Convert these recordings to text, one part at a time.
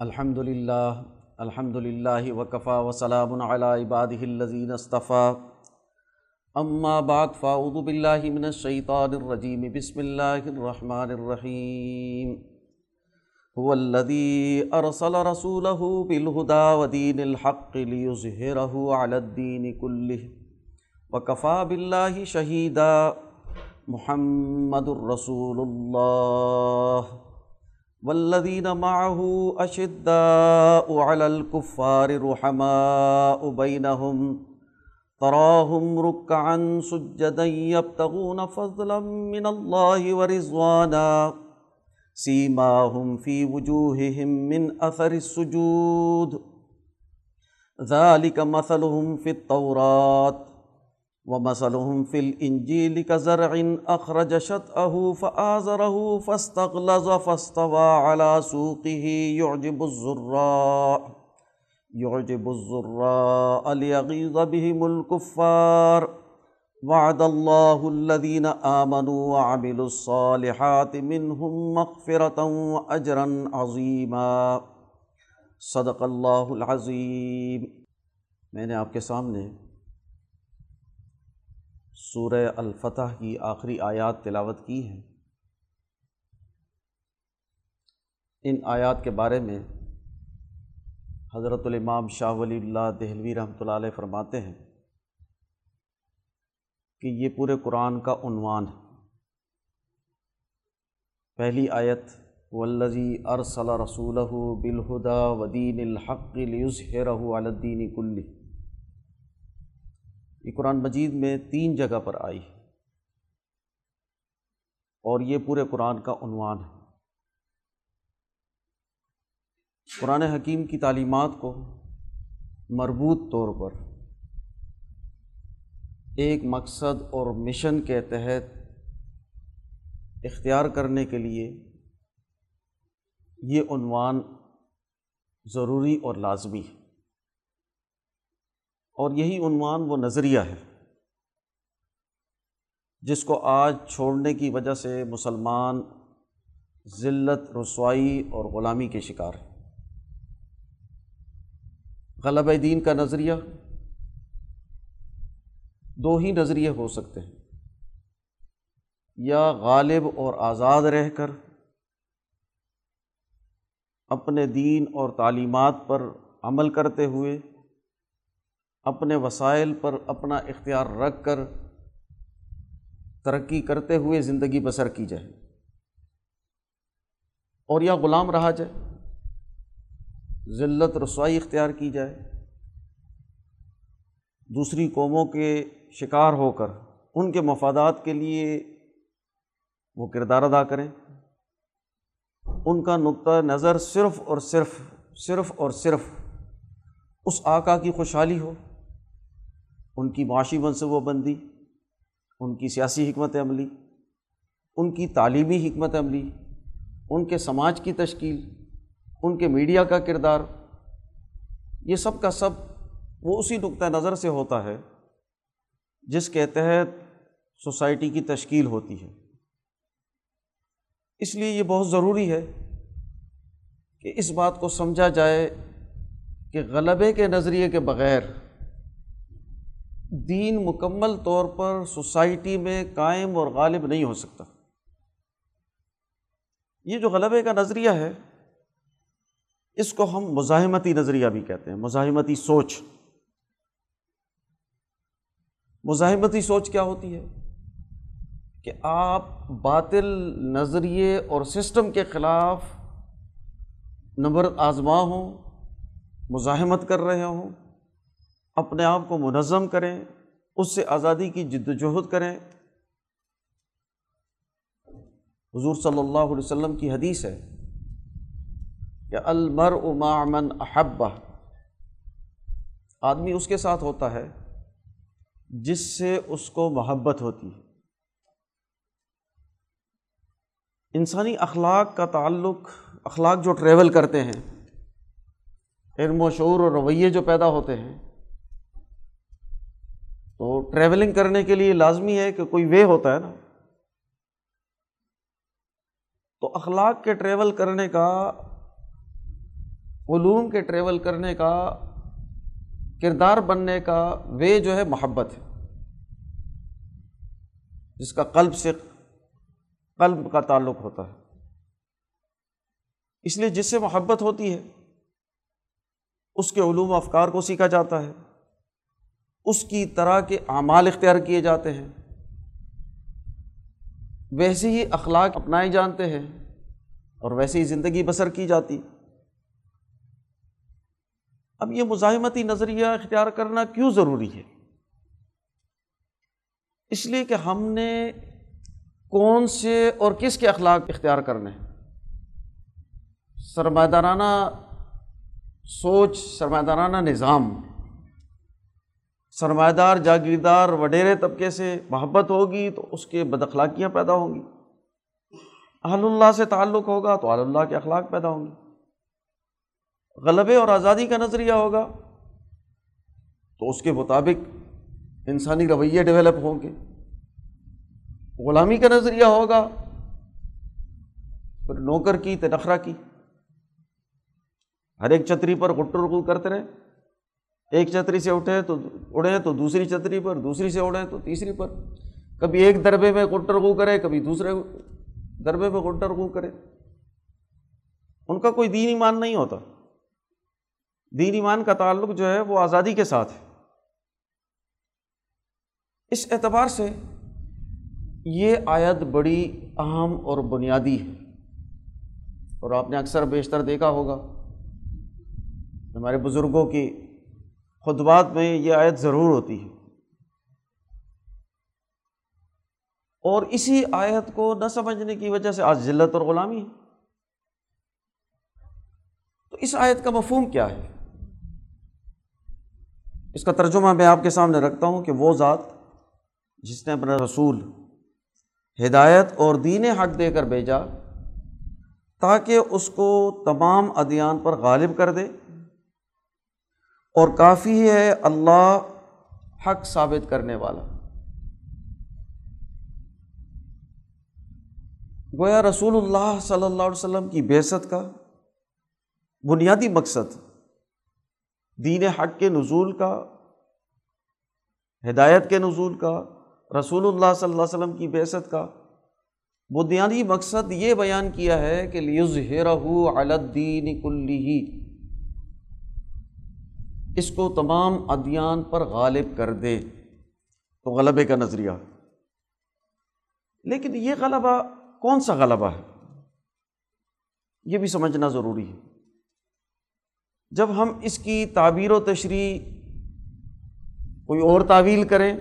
الحمد للہ الحمد للہ، وکفا وسلام علی عبادہ الذین اصطفیٰ اما بعد، فاعوذ باللہ من الشیطان الرجیم. بسم اللہ الرحمن الرحیم. هو الذي أرسل رسوله بالهدى ودين الحق ليظهره على الدين كله وكفى بالله شهيدا محمد رسول الله والذين معه أشداء على الكفار رحماء بينهم تراهم ركعا سجدا يبتغون فضلا من الله ورضوانا سیماہم فی وجوہہم من اثر السجود ذالک مثلہم فی التورات ومثلہم فی الانجیل کزرع اخرج شطأہ فآزرہ فاستغلظ فاستوى على سوقه يعجب الزراء يعجب الزراء ليغيظ بهم الكفار. وعد اللہ الذین آمنوا وعملوا الصالحات منہم مغفرتا واجرا عظیما صدق اللہ العظیم میں نے آپ کے سامنے سورہ الفتح کی آخری آیات تلاوت کی ہیں۔ ان آیات کے بارے میں حضرت الامام شاہ ولی اللہ دہلوی رحمۃ اللہ علیہ فرماتے ہیں کہ یہ پورے قرآن کا عنوان ہے۔ پہلی آیت والذی ارسل رسول بالہدا ودین الحق لیظہرہ علی الدین کلی یہ قرآن مجید میں تین جگہ پر آئی اور یہ پورے قرآن کا عنوان ہے۔ قرآن حکیم کی تعلیمات کو مربوط طور پر ایک مقصد اور مشن کے تحت اختیار کرنے کے لیے یہ عنوان ضروری اور لازمی ہے۔ اور یہی عنوان وہ نظریہ ہے جس کو آج چھوڑنے کی وجہ سے مسلمان ذلت، رسوائی اور غلامی کے شکار ہیں۔ غلب دین کا نظریہ دو ہی نظریے ہو سکتے ہیں۔ یا غالب اور آزاد رہ کر اپنے دین اور تعلیمات پر عمل کرتے ہوئے اپنے وسائل پر اپنا اختیار رکھ کر ترقی کرتے ہوئے زندگی بسر کی جائے۔ اور یا غلام رہا جائے، ذلت رسوائی اختیار کی جائے، دوسری قوموں کے شکار ہو کر ان کے مفادات کے لیے وہ کردار ادا کریں۔ ان کا نقطۂ نظر صرف اور صرف صرف اور صرف اس آقا کی خوشحالی ہو۔ ان کی معاشی منصوبہ بندی، ان کی سیاسی حکمت عملی، ان کی تعلیمی حکمت عملی، ان کے سماج کی تشکیل، ان کے میڈیا کا کردار، یہ سب کا سب وہ اسی نقطۂ نظر سے ہوتا ہے جس کے تحت سوسائٹی کی تشکیل ہوتی ہے۔ اس لیے یہ بہت ضروری ہے کہ اس بات کو سمجھا جائے کہ غلبے کے نظریے کے بغیر دین مکمل طور پر سوسائٹی میں قائم اور غالب نہیں ہو سکتا۔ یہ جو غلبے کا نظریہ ہے، اس کو ہم مزاحمتی نظریہ بھی کہتے ہیں، مزاحمتی سوچ۔ مزاحمتی سوچ کیا ہوتی ہے؟ کہ آپ باطل نظریے اور سسٹم کے خلاف نمبر آزما ہوں، مزاحمت کر رہے ہوں اپنے آپ کو منظم کریں، اس سے آزادی کی جد وجہد کریں۔ حضور صلی اللہ علیہ وسلم کی حدیث ہے کہ المر من احبہ۔ آدمی اس کے ساتھ ہوتا ہے جس سے اس کو محبت ہوتی ہے۔ انسانی اخلاق کا تعلق، اخلاق جو ٹریول کرتے ہیں، علم و شعور اور رویے جو پیدا ہوتے ہیں تو ٹریولنگ کرنے کے لیے لازمی ہے کہ کوئی وے ہوتا ہے نا۔ تو اخلاق کے ٹریول کرنے کا، علوم کے ٹریول کرنے کا، کردار بننے کا وے جو ہے محبت ہے۔ جس کا قلب سے قلب کا تعلق ہوتا ہے۔ اس لیے جس سے محبت ہوتی ہے، اس کے علوم و افکار کو سیکھا جاتا ہے۔ اس کی طرح کے اعمال اختیار کیے جاتے ہیں۔ ویسے ہی اخلاق اپنائے جانتے ہیں اور ویسے ہی زندگی بسر کی جاتی۔ اب یہ مزاحمتی نظریہ اختیار کرنا کیوں ضروری ہے؟ اس لیے کہ ہم نے کون سے اور کس کے اخلاق اختیار کرنے ہیں؟ سرمایہ دارانہ سوچ سرمایہ دارانہ نظام۔ سرمایہ دار جاگیردار، وڈیرے طبقے سے محبت ہوگی تو اس کے بد اخلاقیاں پیدا ہوں گی۔ اہل اللہ سے تعلق ہوگا تو اہل اللہ کے اخلاق پیدا ہوں گے۔ غلبے اور آزادی کا نظریہ ہوگا تو اس کے مطابق انسانی رویے ڈیولپ ہوں گے۔ غلامی کا نظریہ ہوگا پھر نوکر کی تنخرا کی۔ ہر ایک چھتری پر گٹ رگو کرتے رہے۔ ایک چھتری سے اٹھے تو اڑے تو دوسری چھتری پر، دوسری سے اڑے تو تیسری پر۔ کبھی ایک دربے میں گٹ رگو کرے، کبھی دوسرے دربے میں گٹ رگو کرے۔ ان کا کوئی دین ایمان نہیں ہوتا۔ دین ایمان کا تعلق جو ہے وہ آزادی کے ساتھ ہے۔ اس اعتبار سے یہ آیت بڑی اہم اور بنیادی ہے۔ اور آپ نے اکثر بیشتر دیکھا ہوگا۔ ہمارے بزرگوں کی خطبات میں یہ آیت ضرور ہوتی ہے۔ اور اسی آیت کو نہ سمجھنے کی وجہ سے آج ذلت اور غلامی ہے۔ تو اس آیت کا مفہوم کیا ہے؟ اس کا ترجمہ میں آپ کے سامنے رکھتا ہوں کہ وہ ذات جس نے اپنا رسول، ہدایت اور دین حق دے کر بھیجا، تاکہ اس کو تمام ادیان پر غالب کر دے۔ اور کافی ہے اللہ حق ثابت کرنے والا۔ گویا رسول اللہ صلی اللہ علیہ وسلم کی بیست کا بنیادی مقصد دین حق کے نزول کا، ہدایت کے نزول کا رسول اللہ صلی اللہ علیہ وسلم کی بیست کا۔ بنیادی مقصد یہ بیان کیا ہے کہ لیز الدین کلی اس کو تمام ادیان پر غالب کر دے۔ تو غلبے کا نظریہ۔ لیکن یہ غلبہ کون سا غلبہ ہے؟ یہ بھی سمجھنا ضروری ہے۔ جب ہم اس کی تعبیر و تشریح کوئی اور تعویل کریں،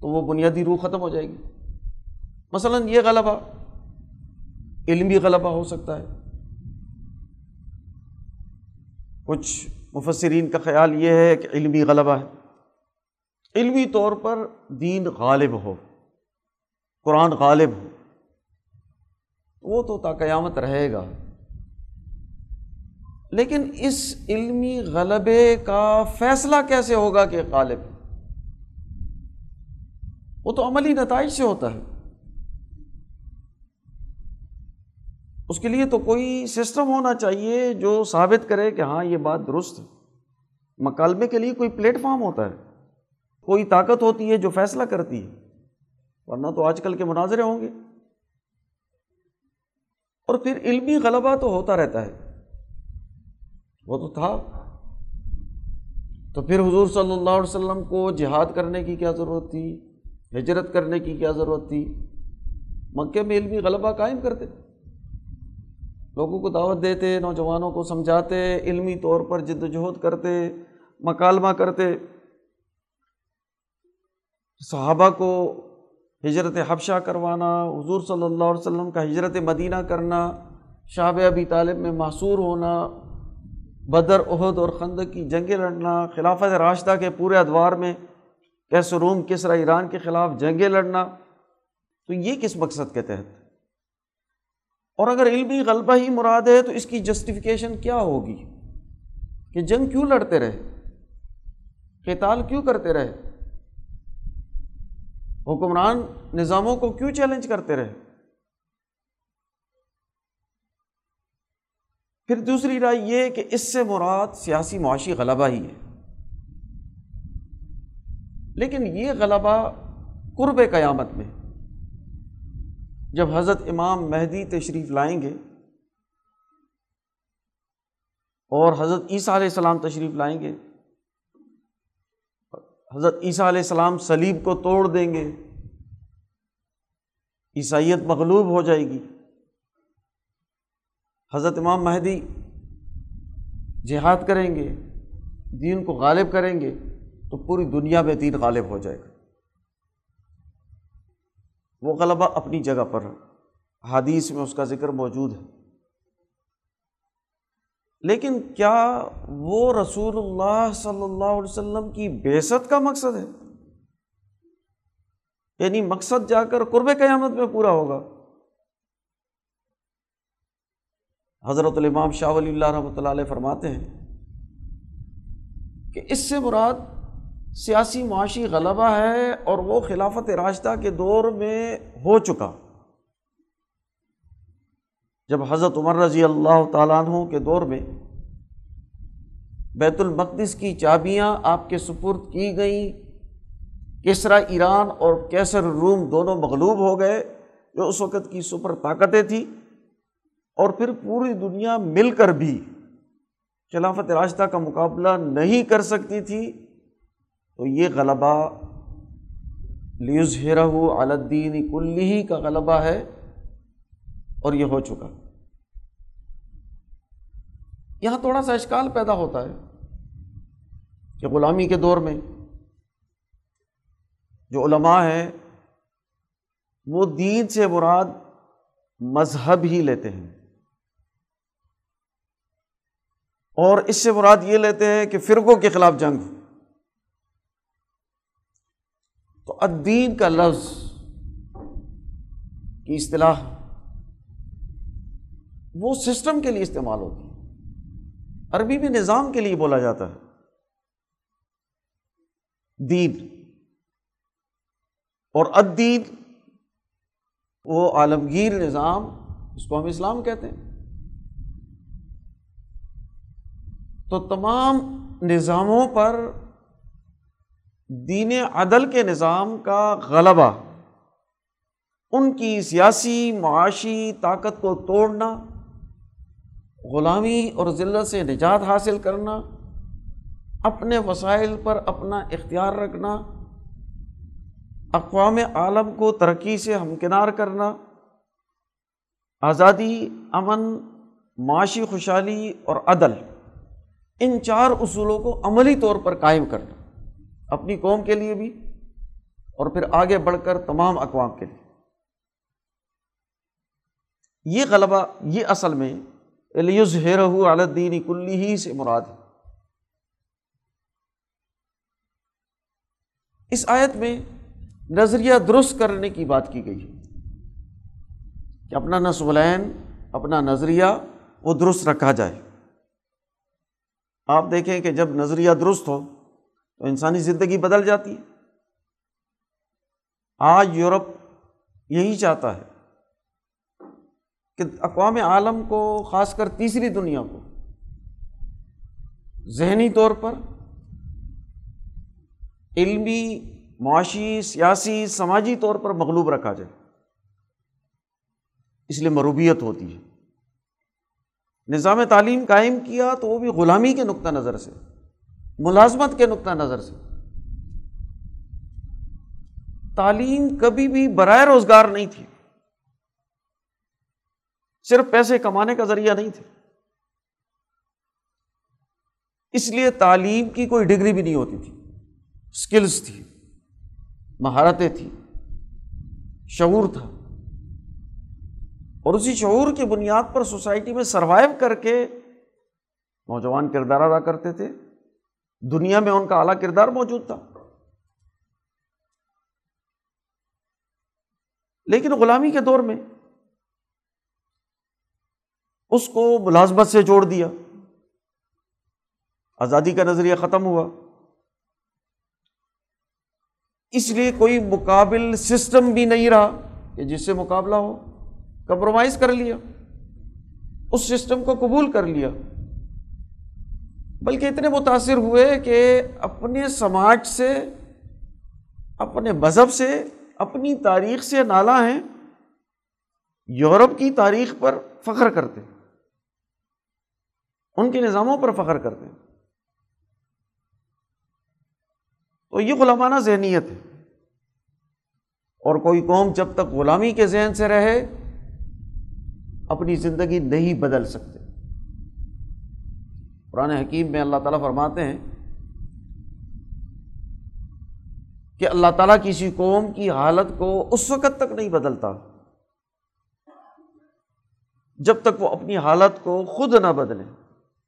تو وہ بنیادی روح ختم ہو جائے گی۔ مثلاً یہ غلبہ علمی غلبہ ہو سکتا ہے۔ کچھ مفسرین کا خیال یہ ہے کہ علمی غلبہ ہے۔ علمی طور پر دین غالب ہو، قرآن غالب ہو، وہ تو تا قیامت رہے گا۔ لیکن اس علمی غلبے کا فیصلہ کیسے ہوگا کہ غالب وہ تو عملی نتائج سے ہوتا ہے۔ اس کے لیے تو کوئی سسٹم ہونا چاہیے جو ثابت کرے کہ ہاں یہ بات درست ہے۔ مکالمے کے لیے کوئی پلیٹ فارم ہوتا ہے۔ کوئی طاقت ہوتی ہے جو فیصلہ کرتی ہے۔ ورنہ تو آج کل کے مناظرے ہوں گے۔ اور پھر علمی غلبہ تو ہوتا رہتا ہے۔ وہ تو تھا۔ تو پھر حضور صلی اللہ علیہ وسلم کو جہاد کرنے کی کیا ضرورت تھی؟ ہجرت کرنے کی کیا ضرورت تھی؟ مکے میں علمی غلبہ قائم کرتے۔ لوگوں کو دعوت دیتے، نوجوانوں کو سمجھاتے، علمی طور پر جد وجہد کرتے، مکالمہ کرتے۔ صحابہ کو ہجرت حفشہ کروانا، حضور صلی اللہ علیہ وسلم کا ہجرت مدینہ کرنا شاب ابی طالب میں معصور ہونا، بدر عہد اور خند کی جنگیں لڑنا، خلافت راشدہ کے پورے ادوار میں کیس روم، کسرا ایران کے خلاف جنگیں لڑنا۔ تو یہ کس مقصد کے تحت؟ اور اگر علمی غلبہ ہی مراد ہے تو اس کی جسٹیفیکیشن کیا ہوگی؟ کہ جنگ کیوں لڑتے رہے؟ قتال کیوں کرتے رہے؟ حکمران نظاموں کو کیوں چیلنج کرتے رہے؟ پھر دوسری رائے یہ کہ اس سے مراد سیاسی معاشی غلبہ ہی ہے۔ لیکن یہ غلبہ قرب قیامت میں جب حضرت امام مہدی تشریف لائیں گے اور حضرت عیسیٰ علیہ السلام تشریف لائیں گے، حضرت عیسیٰ علیہ السلام سلیب کو توڑ دیں گے، عیسائیت مغلوب ہو جائے گی۔ حضرت امام مہدی جہاد کریں گے، دین کو غالب کریں گے، تو پوری دنیا میں دین غالب ہو جائے گا۔ وہ غلبہ اپنی جگہ پر حادیث میں اس کا ذکر موجود ہے۔ لیکن کیا وہ رسول اللہ صلی اللہ علیہ وسلم کی بیست کا مقصد ہے؟ یعنی مقصد جا کر قرب قیامت میں پورا ہوگا۔ حضرت الامام شاہ ولی اللہ رحمۃ اللہ علیہ فرماتے ہیں کہ اس سے مراد سیاسی معاشی غلبہ ہے اور وہ خلافت راشدہ کے دور میں ہو چکا۔ جب حضرت عمر رضی اللہ تعالیٰ عنہ کے دور میں بیت المقدس کی چابیاں آپ کے سپرد کی گئیں، کسرا، ایران اور کیسر روم دونوں مغلوب ہو گئے، جو اس وقت کی سپر طاقتیں تھیں، اور پھر پوری دنیا مل کر بھی خلافت راستہ کا مقابلہ نہیں کر سکتی تھی۔ تو یہ غلبہ لیوز ہیرا الدین کلی کا غلبہ ہے اور یہ ہو چکا۔ یہاں تھوڑا سا اشکال پیدا ہوتا ہے کہ غلامی کے دور میں جو علماء ہیں وہ دین سے مراد مذہب ہی لیتے ہیں۔ اور اس سے مراد یہ لیتے ہیں کہ فرقوں کے خلاف جنگ تو الدین کا لفظ کی اصطلاح وہ سسٹم کے لیے استعمال ہوتی ہے۔ عربی میں نظام کے لیے بولا جاتا ہے۔ دین۔ اور ادین وہ عالمگیر نظام اس کو ہم اسلام کہتے ہیں۔ تو تمام نظاموں پر دین عدل کے نظام کا غلبہ، ان کی سیاسی، معاشی طاقت کو توڑنا، غلامی اور ذلت سے نجات حاصل کرنا، اپنے وسائل پر اپنا اختیار رکھنا، اقوام عالم کو ترقی سے ہمکنار کرنا، آزادی، امن، معاشی خوشحالی اور عدل، ان چار اصولوں کو عملی طور پر قائم کرنا۔ اپنی قوم کے لیے بھی اور پھر آگے بڑھ کر تمام اقوام کے لیے۔ یہ غلبہ، یہ اصل میں الیوز الدین کلی ہی سے مراد ہے۔ اس آیت میں نظریہ درست کرنے کی بات کی گئی ہے کہ اپنا نسولین اپنا نظریہ وہ درست رکھا جائے۔ آپ دیکھیں کہ جب نظریہ درست ہو تو انسانی زندگی بدل جاتی ہے۔ آج یورپ یہی چاہتا ہے کہ اقوام عالم کو، خاص کر تیسری دنیا کو، ذہنی طور پر علمی، معاشی، سیاسی، سماجی طور پر مغلوب رکھا جائے۔ اس لیے مروبیت ہوتی ہے۔ نظام تعلیم قائم کیا تو وہ بھی غلامی کے نقطہ نظر سے۔ ملازمت کے نقطہ نظر سے۔ تعلیم کبھی بھی برائے روزگار نہیں تھی۔ صرف پیسے کمانے کا ذریعہ نہیں تھے۔ اس لیے تعلیم کی کوئی ڈگری بھی نہیں ہوتی تھی۔ اسکلس تھی۔ مہارتیں تھیں شعور تھا۔ اور اسی شعور کی بنیاد پر سوسائٹی میں سروائیو کر کے نوجوان کردار ادا کرتے تھے۔ دنیا میں ان کا اعلیٰ کردار موجود تھا۔ لیکن غلامی کے دور میں اس کو ملازمت سے جوڑ دیا۔ آزادی کا نظریہ ختم ہوا۔ اس لیے کوئی مقابل سسٹم بھی نہیں رہا کہ جس سے مقابلہ ہو۔ کمپرومائز کر لیا۔ اس سسٹم کو قبول کر لیا۔ بلکہ اتنے متاثر ہوئے کہ اپنے سماج سے، اپنے مذہب سے، اپنی تاریخ سے نالا ہیں، یورپ کی تاریخ پر فخر کرتے ان کے نظاموں پر فخر کرتے تو یہ غلامانہ ذہنیت ہے۔ اور کوئی قوم جب تک غلامی کے ذہن سے رہے، اپنی زندگی نہیں بدل سکتے قرآن حکیم میں اللہ تعالیٰ فرماتے ہیں کہ اللہ تعالیٰ کسی قوم کی حالت کو اس وقت تک نہیں بدلتا جب تک وہ اپنی حالت کو خود نہ بدلیں،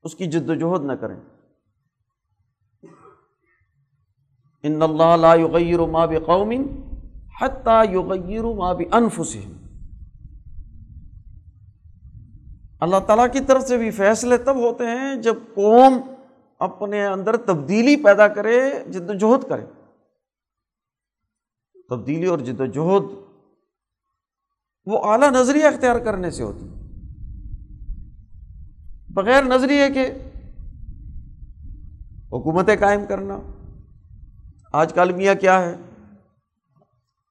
اس کی جد و جہد نہ کریں۔ ان اللہ لا یغیر ما بقوم حتی یغیر ما بانفسهم اللہ تعالیٰ کی طرف سے بھی فیصلے تب ہوتے ہیں جب قوم اپنے اندر تبدیلی پیدا کرے جد و جہد کرے۔ تبدیلی اور جد و جہد وہ اعلیٰ نظریہ اختیار کرنے سے ہوتی بغیر نظریے کے حکومتیں قائم کرنا۔ آج کل میاں کیا ہے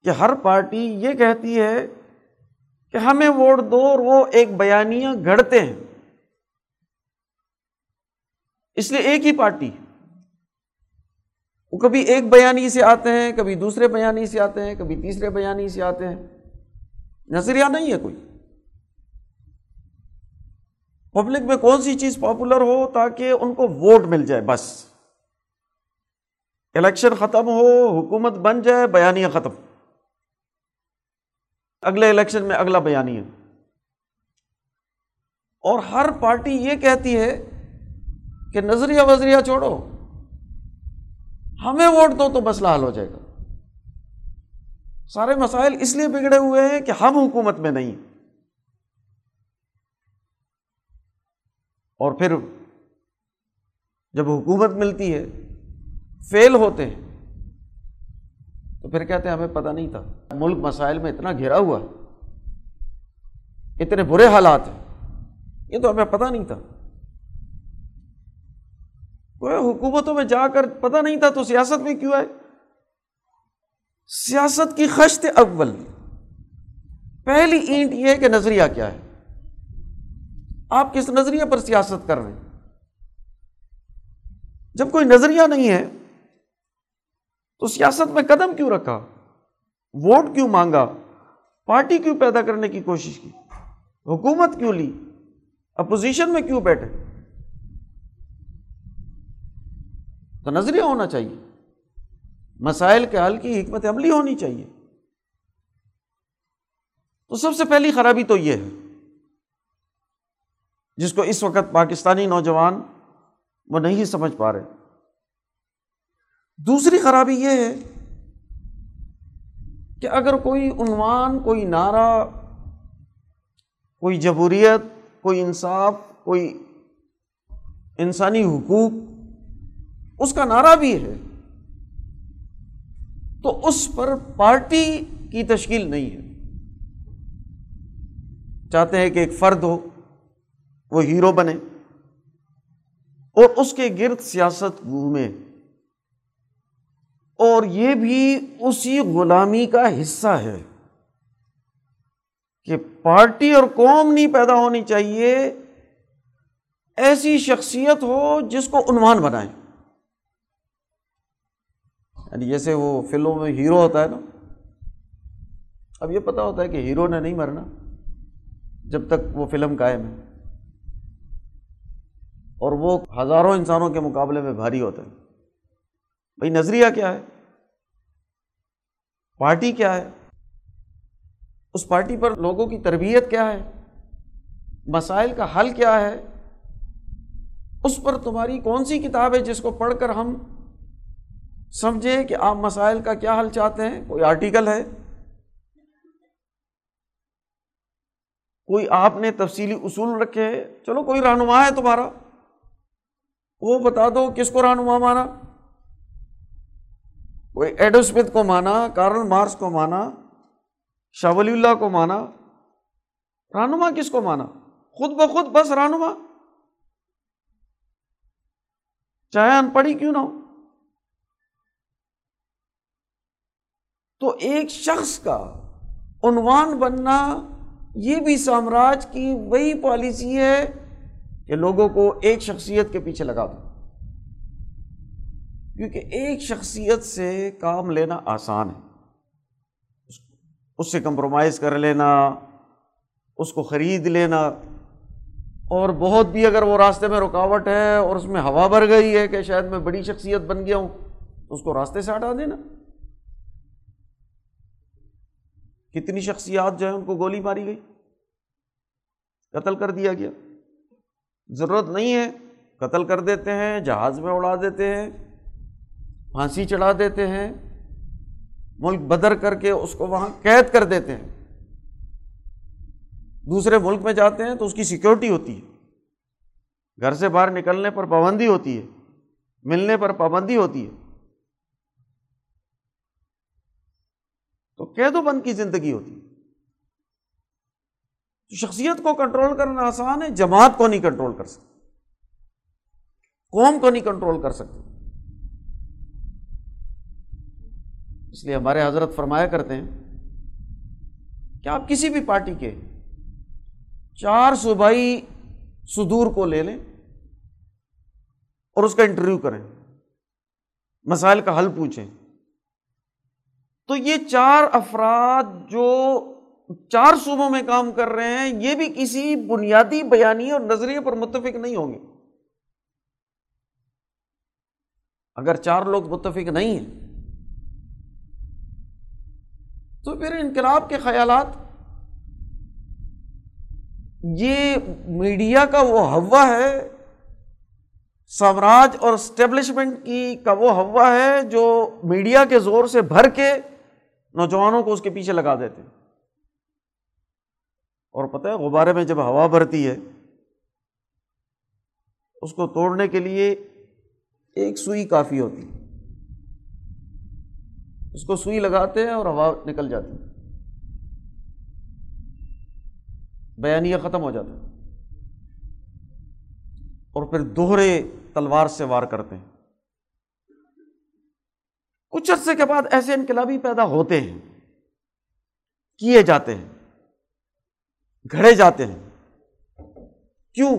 کہ ہر پارٹی یہ کہتی ہے کہ ہمیں ووٹ دو اور وہ ایک بیانیاں گھڑتے ہیں۔ اس لیے ایک ہی پارٹی وہ کبھی ایک بیانی سے آتے ہیں، کبھی دوسرے بیانی سے آتے ہیں، کبھی تیسرے بیانی سے آتے ہیں۔ نظریہ نہیں ہے کوئی۔ پبلک میں کون سی چیز پاپولر ہو تاکہ ان کو ووٹ مل جائے؟ بس۔ الیکشن ختم ہو، حکومت بن جائے بیانیاں ختم۔ اگلے الیکشن میں اگلا بیانی ہے۔ اور ہر پارٹی یہ کہتی ہے کہ نظریہ وزریہ چھوڑو، ہمیں ووٹ دو تو مسئلہ حل ہو جائے گا۔ سارے مسائل اس لیے بگڑے ہوئے ہیں کہ ہم حکومت میں نہیں۔ اور پھر جب حکومت ملتی ہے، فیل ہوتے ہیں۔ تو پھر کہتے ہیں ہمیں پتہ نہیں تھا۔ ملک مسائل میں اتنا گھرا ہوا اتنے برے حالات ہیں۔ یہ تو ہمیں پتہ نہیں تھا۔ کوئی حکومتوں میں جا کر پتہ نہیں تھا تو سیاست میں کیوں آئے؟ سیاست کی خشت اول۔ پہلی اینٹ یہ ہے کہ نظریہ کیا ہے۔ آپ کس نظریے پر سیاست کر رہے ہیں؟ جب کوئی نظریہ نہیں ہے تو سیاست میں قدم کیوں رکھا؟ ووٹ کیوں مانگا؟ پارٹی کیوں پیدا کرنے کی کوشش کی؟ حکومت کیوں لی؟ اپوزیشن میں کیوں بیٹھے؟ تو نظریہ ہونا چاہیے۔ مسائل کے حل کی حکمت عملی ہونی چاہیے۔ تو سب سے پہلی خرابی تو یہ ہے۔ جس کو اس وقت پاکستانی نوجوان وہ نہیں سمجھ پا رہے۔ دوسری خرابی یہ ہے کہ اگر کوئی عنوان، کوئی نعرہ، کوئی جمہوریت، کوئی انصاف، کوئی انسانی حقوق، اس کا نعرہ بھی ہے، تو اس پر پارٹی کی تشکیل نہیں ہے۔ چاہتے ہیں کہ ایک فرد ہو، وہ ہیرو بنے اور اس کے گرد سیاست گھومے اور یہ بھی اسی غلامی کا حصہ ہے کہ پارٹی اور قوم نہیں پیدا ہونی چاہیے، ایسی شخصیت ہو جس کو عنوان بنائے یعنی جیسے وہ فلموں میں ہیرو ہوتا ہے نا، اب یہ پتا ہوتا ہے کہ ہیرو نے نہیں مرنا جب تک وہ فلم قائم ہے۔ اور وہ ہزاروں انسانوں کے مقابلے میں بھاری ہوتا ہے۔ بھائی نظریہ کیا ہے؟ پارٹی کیا ہے؟ اس پارٹی پر لوگوں کی تربیت کیا ہے؟ مسائل کا حل کیا ہے؟ اس پر تمہاری کون سی کتاب ہے جس کو پڑھ کر ہم سمجھیں کہ آپ مسائل کا کیا حل چاہتے ہیں؟ کوئی آرٹیکل ہے؟ کوئی آپ نے تفصیلی اصول رکھے چلو کوئی رہنما ہے تمہارا، وہ بتا دو کس کو رہنما مانا۔ کوئی ایڈوسمتھ کو مانا، کارل مارس کو مانا، شاہ ولی اللہ کو مانا۔ رہنما کس کو مانا؟ خود بخود بس رہنما۔ چاہے ان پڑھی کیوں نہ ہو۔ تو ایک شخص کا عنوان بننا یہ بھی سامراج کی وہی پالیسی ہے کہ لوگوں کو ایک شخصیت کے پیچھے لگا دو۔ کیونکہ ایک شخصیت سے کام لینا آسان ہے۔ اس سے کمپرومائز کر لینا، اس کو خرید لینا، اور بہت بھی اگر وہ راستے میں رکاوٹ ہے اور اس میں ہوا بھر گئی ہے کہ شاید میں بڑی شخصیت بن گیا ہوں، تو اس کو راستے سے ہٹا دینا۔ کتنی شخصیات جو ہیں ان کو گولی ماری گئی؟ قتل کر دیا گیا۔ ضرورت نہیں ہے، قتل کر دیتے ہیں، جہاز میں اڑا دیتے ہیں۔ پھانسی چڑھا دیتے ہیں، ملک بدر کر کے اس کو وہاں قید کر دیتے ہیں۔ دوسرے ملک میں جاتے ہیں تو اس کی سیکورٹی ہوتی ہے۔ گھر سے باہر نکلنے پر پابندی ہوتی ہے، ملنے پر پابندی ہوتی ہے۔ تو قید و بند کی زندگی ہوتی ہے۔ تو شخصیت کو کنٹرول کرنا آسان ہے، جماعت کو نہیں کنٹرول کر سکتے۔ قوم کو نہیں کنٹرول کر سکتے۔ اس لیے ہمارے حضرت فرمایا کرتے ہیں کہ آپ کسی بھی پارٹی کے چار صوبائی صدور کو لے لیں اور اس کا انٹرویو کریں، مسائل کا حل پوچھیں۔ تو یہ چار افراد جو چار صوبوں میں کام کر رہے ہیں، یہ بھی کسی بنیادی بیانی اور نظریے پر متفق نہیں ہوں گے۔ اگر چار لوگ متفق نہیں ہیں تو پھر انقلاب کے خیالات، یہ میڈیا کا وہ ہوا ہے سامراج اور اسٹیبلشمنٹ کی کا وہ ہوا ہے جو میڈیا کے زور سے بھر کے نوجوانوں کو اس کے پیچھے لگا دیتے ہیں۔ اور پتہ ہے، غبارے میں جب ہوا بھرتی ہے، اس کو توڑنے کے لیے ایک سوئی کافی ہوتی ہے۔ اس کو سوئی لگاتے ہیں اور ہوا نکل جاتی ہے۔ بیانیہ ختم ہو جاتا ہے۔ اور پھر دوہرے تلوار سے وار کرتے ہیں۔ کچھ عرصے کے بعد ایسے انقلابی پیدا ہوتے ہیں۔ کیے جاتے ہیں۔ گھڑے جاتے ہیں۔ کیوں؟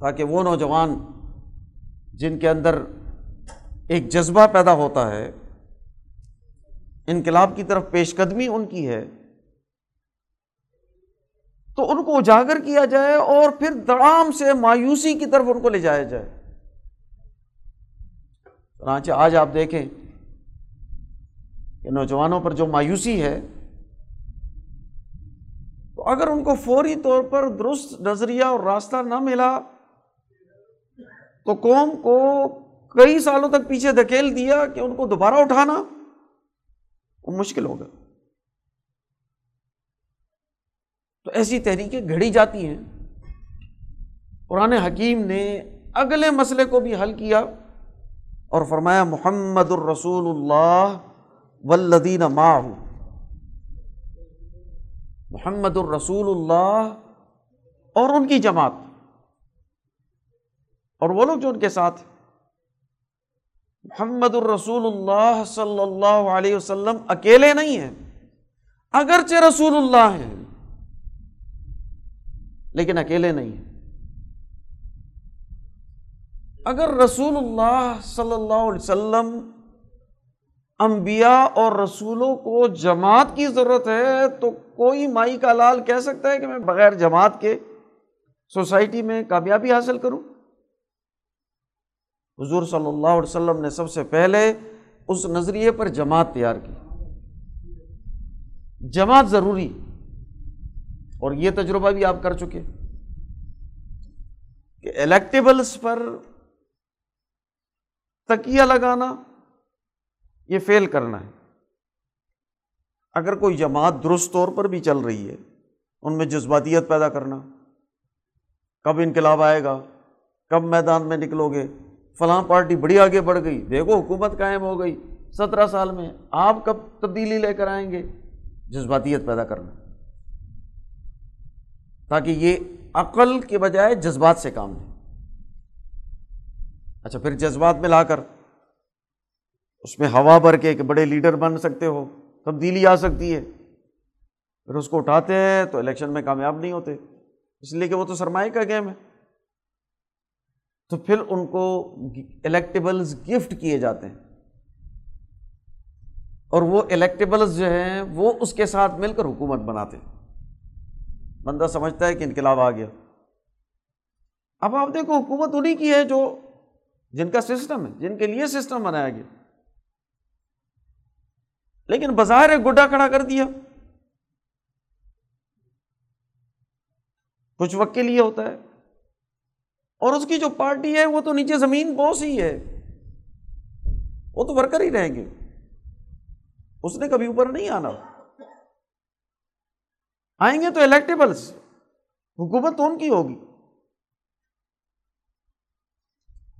تاکہ وہ نوجوان جن کے اندر ایک جذبہ پیدا ہوتا ہے انقلاب کی طرف پیش قدمی ان کی ہے، تو ان کو اجاگر کیا جائے اور پھر دڑام سے مایوسی کی طرف ان کو لے جایا جائے۔ چنانچہ آج آپ دیکھیں کہ نوجوانوں پر جو مایوسی ہے، تو اگر ان کو فوری طور پر درست نظریہ اور راستہ نہ ملا، تو قوم کو کئی سالوں تک پیچھے دھکیل دیا کہ ان کو دوبارہ اٹھانا۔ وہ مشکل ہوگا تو ایسی تحریکیں گھڑی جاتی ہیں۔ قرآن حکیم نے اگلے مسئلے کو بھی حل کیا اور فرمایا، محمد الرسول اللہ ولدین ماہ محمد الرسول اللہ اور ان کی جماعت۔ اور وہ لوگ جو ان کے ساتھ محمد الرسول اللہ صلی اللہ علیہ وسلم اکیلے نہیں ہیں۔ اگرچہ رسول اللہ ہیں، لیکن اکیلے نہیں ہیں۔ اگر رسول اللہ صلی اللہ علیہ وسلم انبیاء اور رسولوں کو جماعت کی ضرورت ہے، تو کوئی مائی کا لال کہہ سکتا ہے کہ میں بغیر جماعت کے سوسائٹی میں کامیابی حاصل کروں۔ حضور صلی اللہ علیہ وسلم نے سب سے پہلے اس نظریے پر جماعت تیار کی۔ جماعت ضروری، اور یہ تجربہ بھی آپ کر چکے۔ کہ الیکٹیبلس پر تکیہ لگانا، یہ فیل کرنا ہے۔ اگر کوئی جماعت درست طور پر بھی چل رہی ہے، ان میں جذباتیت پیدا کرنا، کب انقلاب آئے گا، کب میدان میں نکلو گے فلاں پارٹی بڑی آگے بڑھ گئی، دیکھو حکومت قائم ہو گئی، سترہ سال میں آپ کب تبدیلی لے کر آئیں گے؟ جذباتیت پیدا کرنا۔ تاکہ یہ عقل کے بجائے جذبات سے کام لیں اچھا پھر جذبات میں لا کر اس میں ہوا بھر کے کہ بڑے لیڈر بن سکتے ہو، تبدیلی آ سکتی ہے۔ پھر اس کو اٹھاتے ہیں تو الیکشن میں کامیاب نہیں ہوتے، اس لیے کہ وہ تو سرمایہ کا گیم ہے۔ تو پھر ان کو الیکٹیبلز گفٹ کیے جاتے ہیں۔ اور وہ الیکٹیبلز جو ہیں وہ اس کے ساتھ مل کر حکومت بناتے ہیں۔ بندہ سمجھتا ہے کہ انقلاب آ گیا۔ اب آپ دیکھو، حکومت انہیں کی ہے جو جن کا سسٹم ہے، جن کے لیے سسٹم بنایا گیا۔ لیکن بظاہر گڈا کھڑا کر دیا۔ کچھ وقت کے لیے ہوتا ہے۔ اور اس کی جو پارٹی ہے وہ تو نیچے زمین بوس ہی ہے۔ وہ تو ورکر ہی رہیں گے۔ اس نے کبھی اوپر نہیں آنا۔ آئیں گے تو الیکٹیبلس حکومت تو ان کی ہوگی۔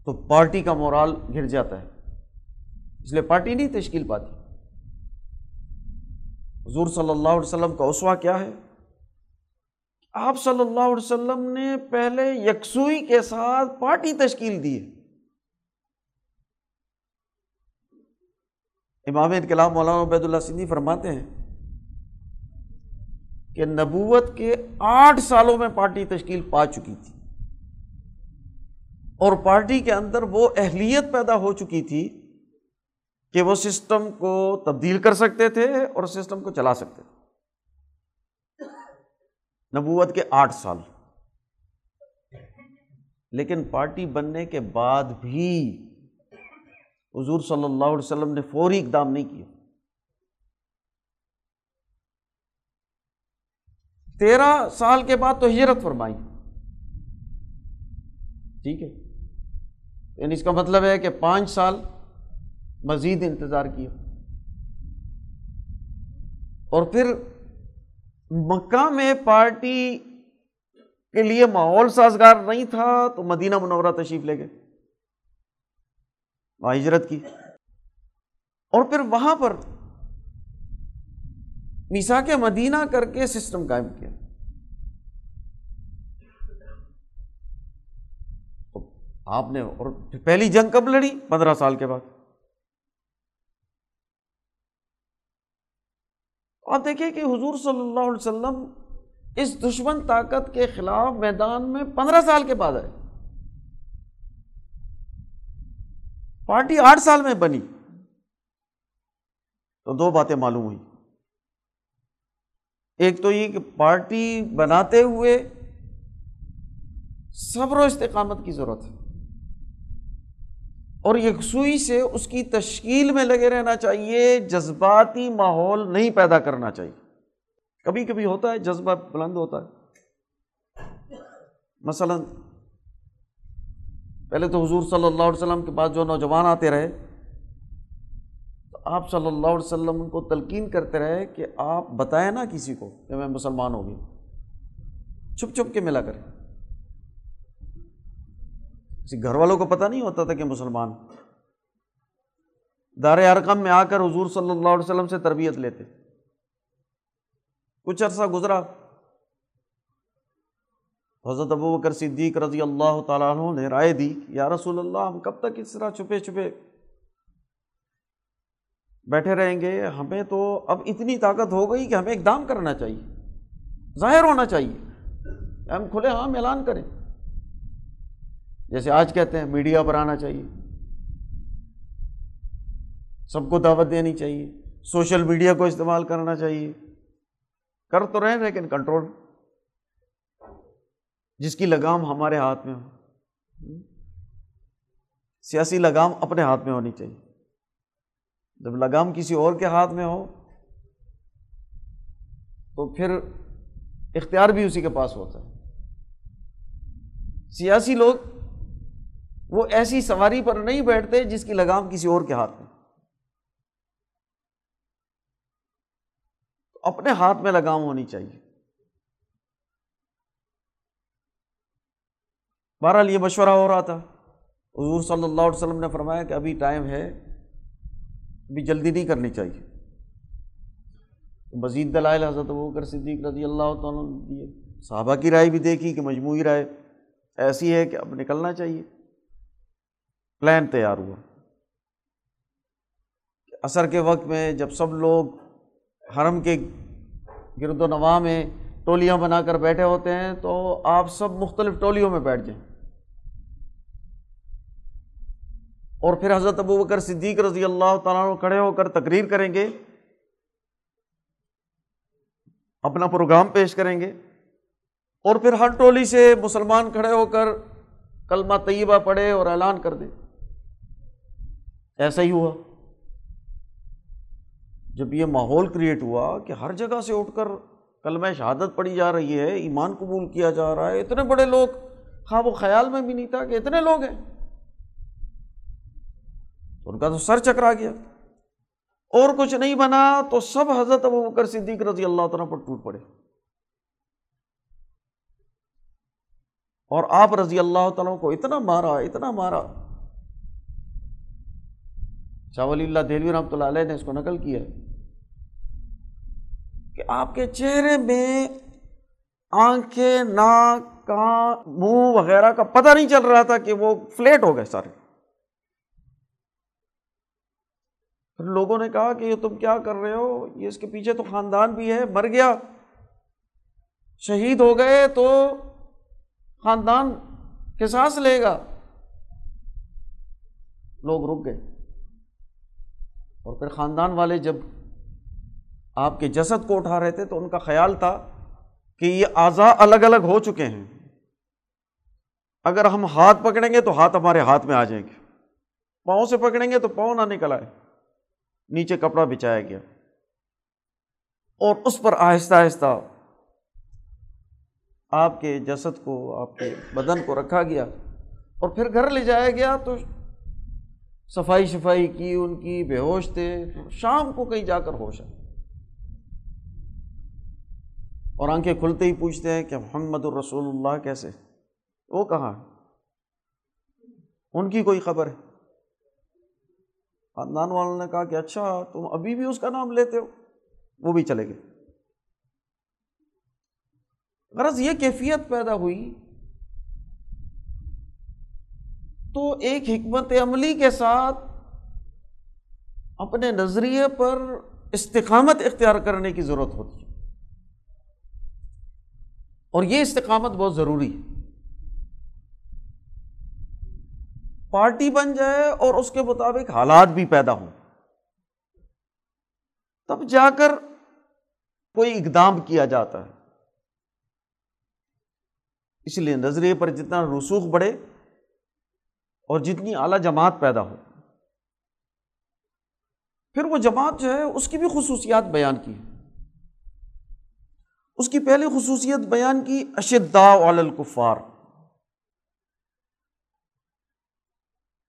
تو پارٹی کا مورال گر جاتا ہے۔ اس لیے پارٹی نہیں تشکیل پاتی۔ حضور صلی اللہ علیہ وسلم کا اسوا کیا ہے؟ آپ صلی اللہ علیہ وسلم نے پہلے یکسوئی کے ساتھ پارٹی تشکیل دی ہے۔ امام انقلاب مولانا عبید اللہ سندھی فرماتے ہیں کہ نبوت کے آٹھ سالوں میں پارٹی تشکیل پا چکی تھی اور پارٹی کے اندر وہ اہلیت پیدا ہو چکی تھی کہ وہ سسٹم کو تبدیل کر سکتے تھے اور سسٹم کو چلا سکتے تھے۔ نبوت کے آٹھ سال۔ لیکن پارٹی بننے کے بعد بھی حضور صلی اللہ علیہ وسلم نے فوری اقدام نہیں کیا۔ تیرہ سال کے بعد تو ہجرت فرمائی۔ ٹھیک ہے۔ یعنی اس کا مطلب ہے کہ پانچ سال مزید انتظار کیا۔ اور پھر مکہ میں پارٹی کے لیے ماحول سازگار نہیں تھا تو مدینہ منورہ تشریف لے گئے وہاں ہجرت کی۔ اور پھر وہاں پر میسا کے مدینہ کر کے سسٹم قائم کیا۔ آپ نے اور پہلی جنگ کب لڑی؟ پندرہ سال کے بعد۔ آپ دیکھیں کہ حضور صلی اللہ علیہ وسلم اس دشمن طاقت کے خلاف میدان میں پندرہ سال کے بعد آئے۔ پارٹی آٹھ سال میں بنی۔ تو دو باتیں معلوم ہوئی ایک تو یہ کہ پارٹی بناتے ہوئے صبر و استقامت کی ضرورت ہے۔ اور یکسوئی سے اس کی تشکیل میں لگے رہنا چاہیے، جذباتی ماحول نہیں پیدا کرنا چاہیے۔ کبھی کبھی ہوتا ہے، جذبہ بلند ہوتا ہے۔ مثلاً، پہلے تو حضور صلی اللہ علیہ وسلم کے بعد جو نوجوان آتے رہے، تو آپ صلی اللہ علیہ وسلم ان کو تلقین کرتے رہے کہ آپ بتائیں نا کسی کو کہ میں مسلمان ہو گیا۔ چھپ چھپ کے ملا کریں۔ کسی گھر والوں کو پتہ نہیں ہوتا تھا کہ مسلمان دار ارقم میں آ کر حضور صلی اللہ علیہ وسلم سے تربیت لیتے۔ کچھ عرصہ گزرا۔ حضرت ابو بکر صدیق رضی اللہ تعالیٰ عنہ نے رائے دی یا رسول اللہ، ہم کب تک اس طرح چھپے چھپے بیٹھے رہیں گے؟ ہمیں تو اب اتنی طاقت ہو گئی کہ ہمیں اقدام کرنا چاہیے، ظاہر ہونا چاہیے۔ ہم کھلے عام اعلان کریں۔ جیسے آج کہتے ہیں میڈیا پر آنا چاہیے۔ سب کو دعوت دینی چاہیے۔ سوشل میڈیا کو استعمال کرنا چاہیے۔ کر تو رہے لیکن کنٹرول۔ جس کی لگام ہمارے ہاتھ میں ہو۔ سیاسی لگام اپنے ہاتھ میں ہونی چاہیے۔ جب لگام کسی اور کے ہاتھ میں ہو، تو پھر اختیار بھی اسی کے پاس ہوتا ہے۔ سیاسی لوگ وہ ایسی سواری پر نہیں بیٹھتے جس کی لگام کسی اور کے ہاتھ میں۔ اپنے ہاتھ میں لگام ہونی چاہیے۔ بہرحال یہ مشورہ ہو رہا تھا۔ حضور صلی اللہ علیہ وسلم نے فرمایا کہ ابھی ٹائم ہے، ابھی جلدی نہیں کرنی چاہیے۔ مزید دلائل حضرت وہ کر صدیق رضی اللہ تعالیٰ دیے۔ صحابہ کی رائے بھی دیکھی کہ مجموعی رائے ایسی ہے کہ اب نکلنا چاہیے۔ پلان تیار ہوا۔ عصر کے وقت میں جب سب لوگ حرم کے گرد و نواح میں ٹولیاں بنا کر بیٹھے ہوتے ہیں تو آپ سب مختلف ٹولیوں میں بیٹھ جائیں۔ اور پھر حضرت ابو بکر صدیق رضی اللہ تعالیٰ کھڑے ہو کر تقریر کریں گے۔ اپنا پروگرام پیش کریں گے۔ اور پھر ہر ٹولی سے مسلمان کھڑے ہو کر کلمہ طیبہ پڑھے اور اعلان کر دے ایسا ہی ہوا۔ جب یہ ماحول کریٹ ہوا کہ ہر جگہ سے اٹھ کر کلمہ شہادت پڑھی جا رہی ہے، ایمان قبول کیا جا رہا ہے، اتنے بڑے لوگ۔ ہاں، خواب و خیال میں بھی نہیں تھا کہ اتنے لوگ ہیں۔ ان کا تو سر چکرا گیا۔ اور کچھ نہیں بنا تو سب حضرت ابو بکر صدیق رضی اللہ تعالیٰ پر ٹوٹ پڑے۔ اور آپ رضی اللہ تعالیٰ کو اتنا مارا اتنا مارا۔ شاہ ولی اللہ دہلوی رحمۃ اللہ علیہ نے اس کو نقل کیا کہ آپ کے چہرے میں آنکھیں، ناک، کان، منہ وغیرہ کا پتہ نہیں چل رہا تھا کہ وہ فلیٹ ہو گئے سارے۔ پھر لوگوں نے کہا کہ یہ تم کیا کر رہے ہو؟ یہ اس کے پیچھے تو خاندان بھی ہے، مر گیا۔ شہید ہو گئے تو خاندان کے سانس لے گا۔ لوگ رک گئے۔ اور پھر خاندان والے جب آپ کے جسد کو اٹھا رہے تھے تو ان کا خیال تھا کہ یہ اعضا الگ الگ ہو چکے ہیں۔ اگر ہم ہاتھ پکڑیں گے تو ہاتھ ہمارے ہاتھ میں آ جائیں گے۔ پاؤں سے پکڑیں گے تو پاؤں نہ نکل آئے۔ نیچے کپڑا بچھایا گیا۔ اور اس پر آہستہ آہستہ آپ کے جسد کو، آپ کے بدن کو رکھا گیا۔ اور پھر گھر لے جایا گیا تو صفائی شفائی کی، ان کی، بے ہوش تھے۔ شام کو کہیں جا کر ہوش ہے۔ اور آنکھیں کھلتے ہی پوچھتے ہیں کہ محمد الرسول اللہ کیسے؟ وہ کہاں ان کی کوئی خبر ہے؟ خاندان والوں نے کہا کہ اچھا تم ابھی بھی اس کا نام لیتے ہو؟ وہ بھی چلے گئے۔ غرض یہ کیفیت پیدا ہوئی تو ایک حکمت عملی کے ساتھ اپنے نظریے پر استقامت اختیار کرنے کی ضرورت ہوتی ہے۔ اور یہ استقامت بہت ضروری ہے۔ پارٹی بن جائے اور اس کے مطابق حالات بھی پیدا ہوں۔ تب جا کر کوئی اقدام کیا جاتا ہے۔ اس لیے نظریے پر جتنا رسوخ بڑھے اور جتنی اعلیٰ جماعت پیدا ہو۔ پھر وہ جماعت جو ہے، اس کی بھی خصوصیات بیان کی۔ اس کی پہلی خصوصیت بیان کی اشدا الکفار۔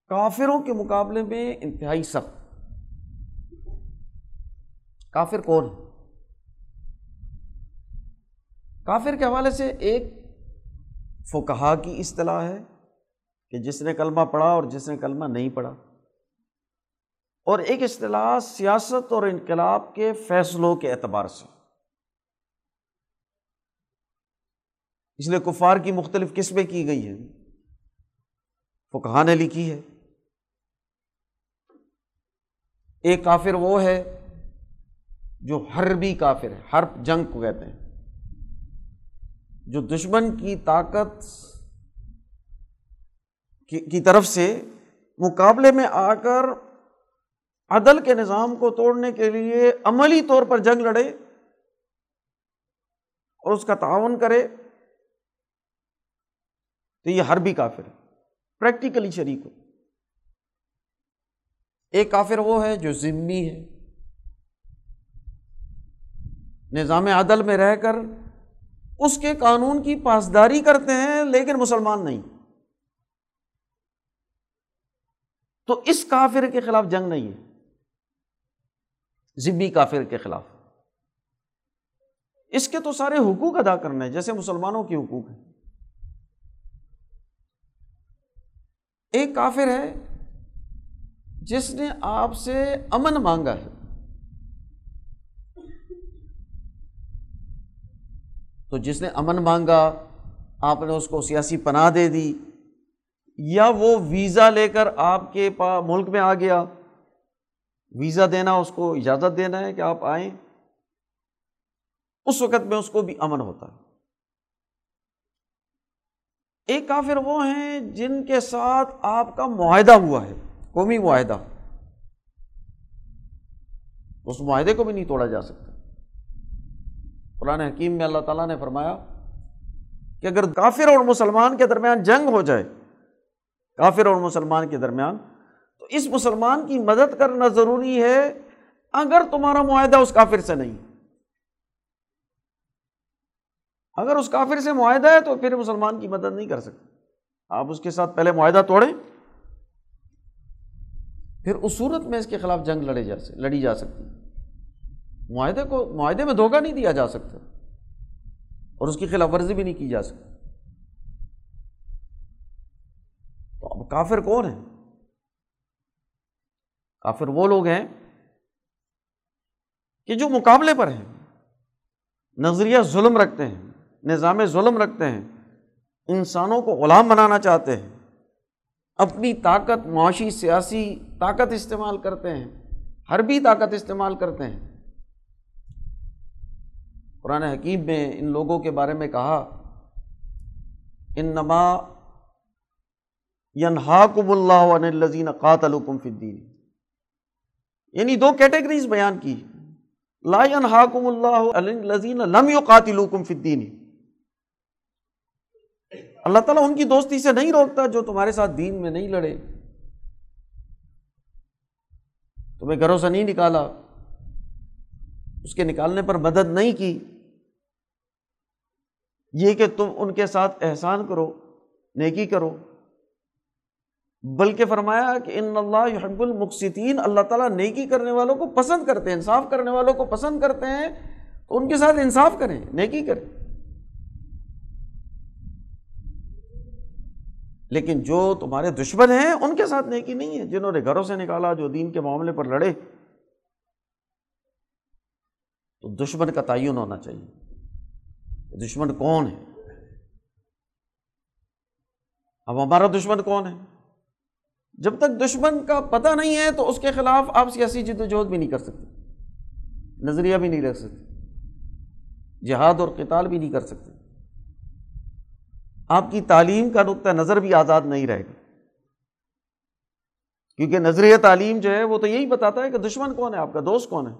کافروں کے مقابلے میں انتہائی سخت۔ کافر کون؟ کافر کے حوالے سے ایک فکہ کی اصطلاح ہے۔ کہ جس نے کلمہ پڑھا اور جس نے کلمہ نہیں پڑھا۔ اور ایک اصطلاح سیاست اور انقلاب کے فیصلوں کے اعتبار سے۔ اس لیے کفار کی مختلف قسمیں کی گئی ہیں۔ فکہ نے لکھی ہے۔ ایک کافر وہ ہے جو حربی کافر ہے، حرب جنگ کو کہتے ہیں۔ جو دشمن کی طاقت کی طرف سے مقابلے میں آ کر عدل کے نظام کو توڑنے کے لیے عملی طور پر جنگ لڑے اور اس کا تعاون کرے، تو یہ حربی کافر ہے پریکٹیکلی شریک ہو۔ ایک کافر وہ ہے جو ذمی ہے۔ نظام عدل میں رہ کر اس کے قانون کی پاسداری کرتے ہیں لیکن مسلمان نہیں۔ تو اس کافر کے خلاف جنگ نہیں ہے۔ ذمی کافر کے خلاف۔ اس کے تو سارے حقوق ادا کرنے جیسے مسلمانوں کے حقوق ہیں۔ ایک کافر ہے جس نے آپ سے امن مانگا ہے۔ تو جس نے امن مانگا، آپ نے اس کو سیاسی پناہ دے دی۔ یا وہ ویزا لے کر آپ کے پا ملک میں آ گیا۔ ویزا دینا، اس کو اجازت دینا ہے کہ آپ آئیں۔ اس وقت میں اس کو بھی امن ہوتا ہے۔ ایک کافر وہ ہیں جن کے ساتھ آپ کا معاہدہ ہوا ہے، قومی معاہدہ۔ اس معاہدے کو بھی نہیں توڑا جا سکتا۔ قرآن حکیم میں اللہ تعالیٰ نے فرمایا کہ اگر کافر اور مسلمان کے درمیان جنگ ہو جائے کافر اور مسلمان کے درمیان، تو اس مسلمان کی مدد کرنا ضروری ہے، اگر تمہارا معاہدہ اس کافر سے نہیں۔ اگر اس کافر سے معاہدہ ہے، تو پھر مسلمان کی مدد نہیں کر سکتے۔ آپ اس کے ساتھ پہلے معاہدہ توڑیں، پھر اس صورت میں اس کے خلاف جنگ لڑے جا لڑی جا سکتی۔ معاہدے کو، معاہدے میں دھوکہ نہیں دیا جا سکتا، اور اس کی خلاف ورزی بھی نہیں کی جا سکتی تو اب کافر کون ہے کافر وہ لوگ ہیں کہ جو مقابلے پر ہیں، نظریہ ظلم رکھتے ہیں، نظام ظلم رکھتے ہیں، انسانوں کو غلام بنانا چاہتے ہیں، اپنی طاقت، معاشی، سیاسی طاقت استعمال کرتے ہیں حربی طاقت استعمال کرتے ہیں۔ قرآن حکیم میں ان لوگوں کے بارے میں کہا ان نما ینحاکم اللہ عن الزین قاتلکم فی الدین. یعنی دو کیٹیگریز بیان کی. لا ینحاکم اللہ عن الذین لم یقاتلوکم فی الدین. اللہ تعالیٰ ان کی دوستی سے نہیں روکتا جو تمہارے ساتھ دین میں نہیں لڑے. تمہیں گھروں سے نہیں نکالا. اس کے نکالنے پر مدد نہیں کی. یہ کہ تم ان کے ساتھ احسان کرو، نیکی کرو. بلکہ فرمایا کہ ان اللہ یحب المقصین اللہ تعالیٰ نیکی کرنے والوں کو پسند کرتے ہیں، انصاف کرنے والوں کو پسند کرتے ہیں، تو ان کے ساتھ انصاف کریں، نیکی کریں۔ لیکن جو تمہارے دشمن ہیں، ان کے ساتھ نیکی نہیں ہے۔ جنہوں نے گھروں سے نکالا، جو دین کے معاملے پر لڑے، تو دشمن کا تعین ہونا چاہیے۔ دشمن کون ہے؟ اب ہمارا دشمن کون ہے؟ جب تک دشمن کا پتہ نہیں ہے تو اس کے خلاف آپ سیاسی جد و جہد بھی نہیں کر سکتے۔ نظریہ بھی نہیں رکھ سکتے۔ جہاد اور قتال بھی نہیں کر سکتے۔ آپ کی تعلیم کا نقطۂ نظر بھی آزاد نہیں رہے گا کیونکہ نظریہ تعلیم جو ہے وہ تو یہی بتاتا ہے کہ دشمن کون ہے، آپ کا دوست کون ہے۔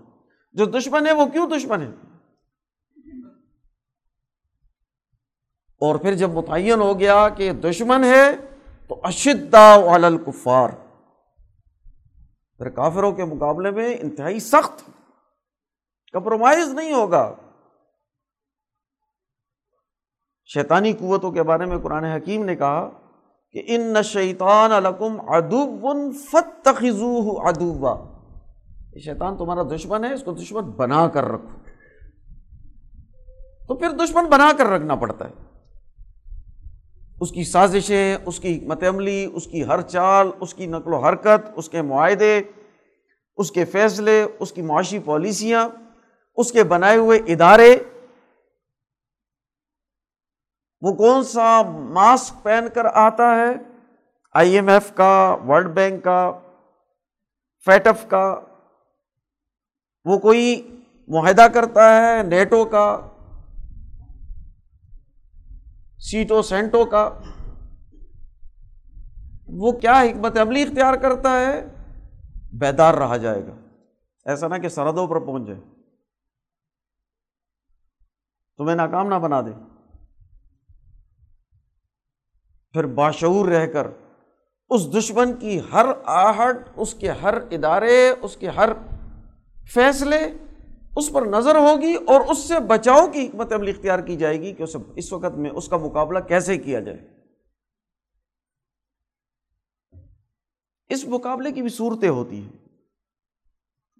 جو دشمن ہے وہ کیوں دشمن ہے؟ اور پھر جب متعین ہو گیا کہ دشمن ہے تو اشدا الکفار۔ پھر کافروں کے مقابلے میں انتہائی سخت کمپرومائز نہیں ہوگا۔ شیطانی قوتوں کے بارے میں قرآن حکیم نے کہا کہ ان شیطان الکم ادوب فت ادوبا شیطان تمہارا دشمن ہے، اس کو دشمن بنا کر رکھو۔ تو پھر دشمن بنا کر رکھنا پڑتا ہے۔ اس کی سازشیں، اس کی حکمت عملی، اس کی ہر چال، اس کی نقل و حرکت، اس کے معاہدے، اس کے فیصلے، اس کی معاشی پالیسیاں، اس کے بنائے ہوئے ادارے۔ وہ کون سا ماسک پہن کر آتا ہے؟ آئی ایم ایف کا، ورلڈ بینک کا فیٹف کا۔ وہ کوئی معاہدہ کرتا ہے، نیٹو کا۔ سیٹو سینٹو کا۔ وہ کیا حکمت عملی اختیار کرتا ہے؟ بیدار رہا جائے گا۔ ایسا نہ کہ سرحدوں پر پہنچ جائے۔ تمہیں ناکام نہ بنا دے۔ پھر باشعور رہ کر اس دشمن کی ہر آہٹ، اس کے ہر ادارے، اس کے ہر فیصلے اس پر نظر ہوگی اور اس سے بچاؤ کی حکمت عملی اختیار کی جائے گی کہ اس وقت میں اس کا مقابلہ کیسے کیا جائے۔ اس مقابلے کی بھی صورتیں ہوتی ہیں۔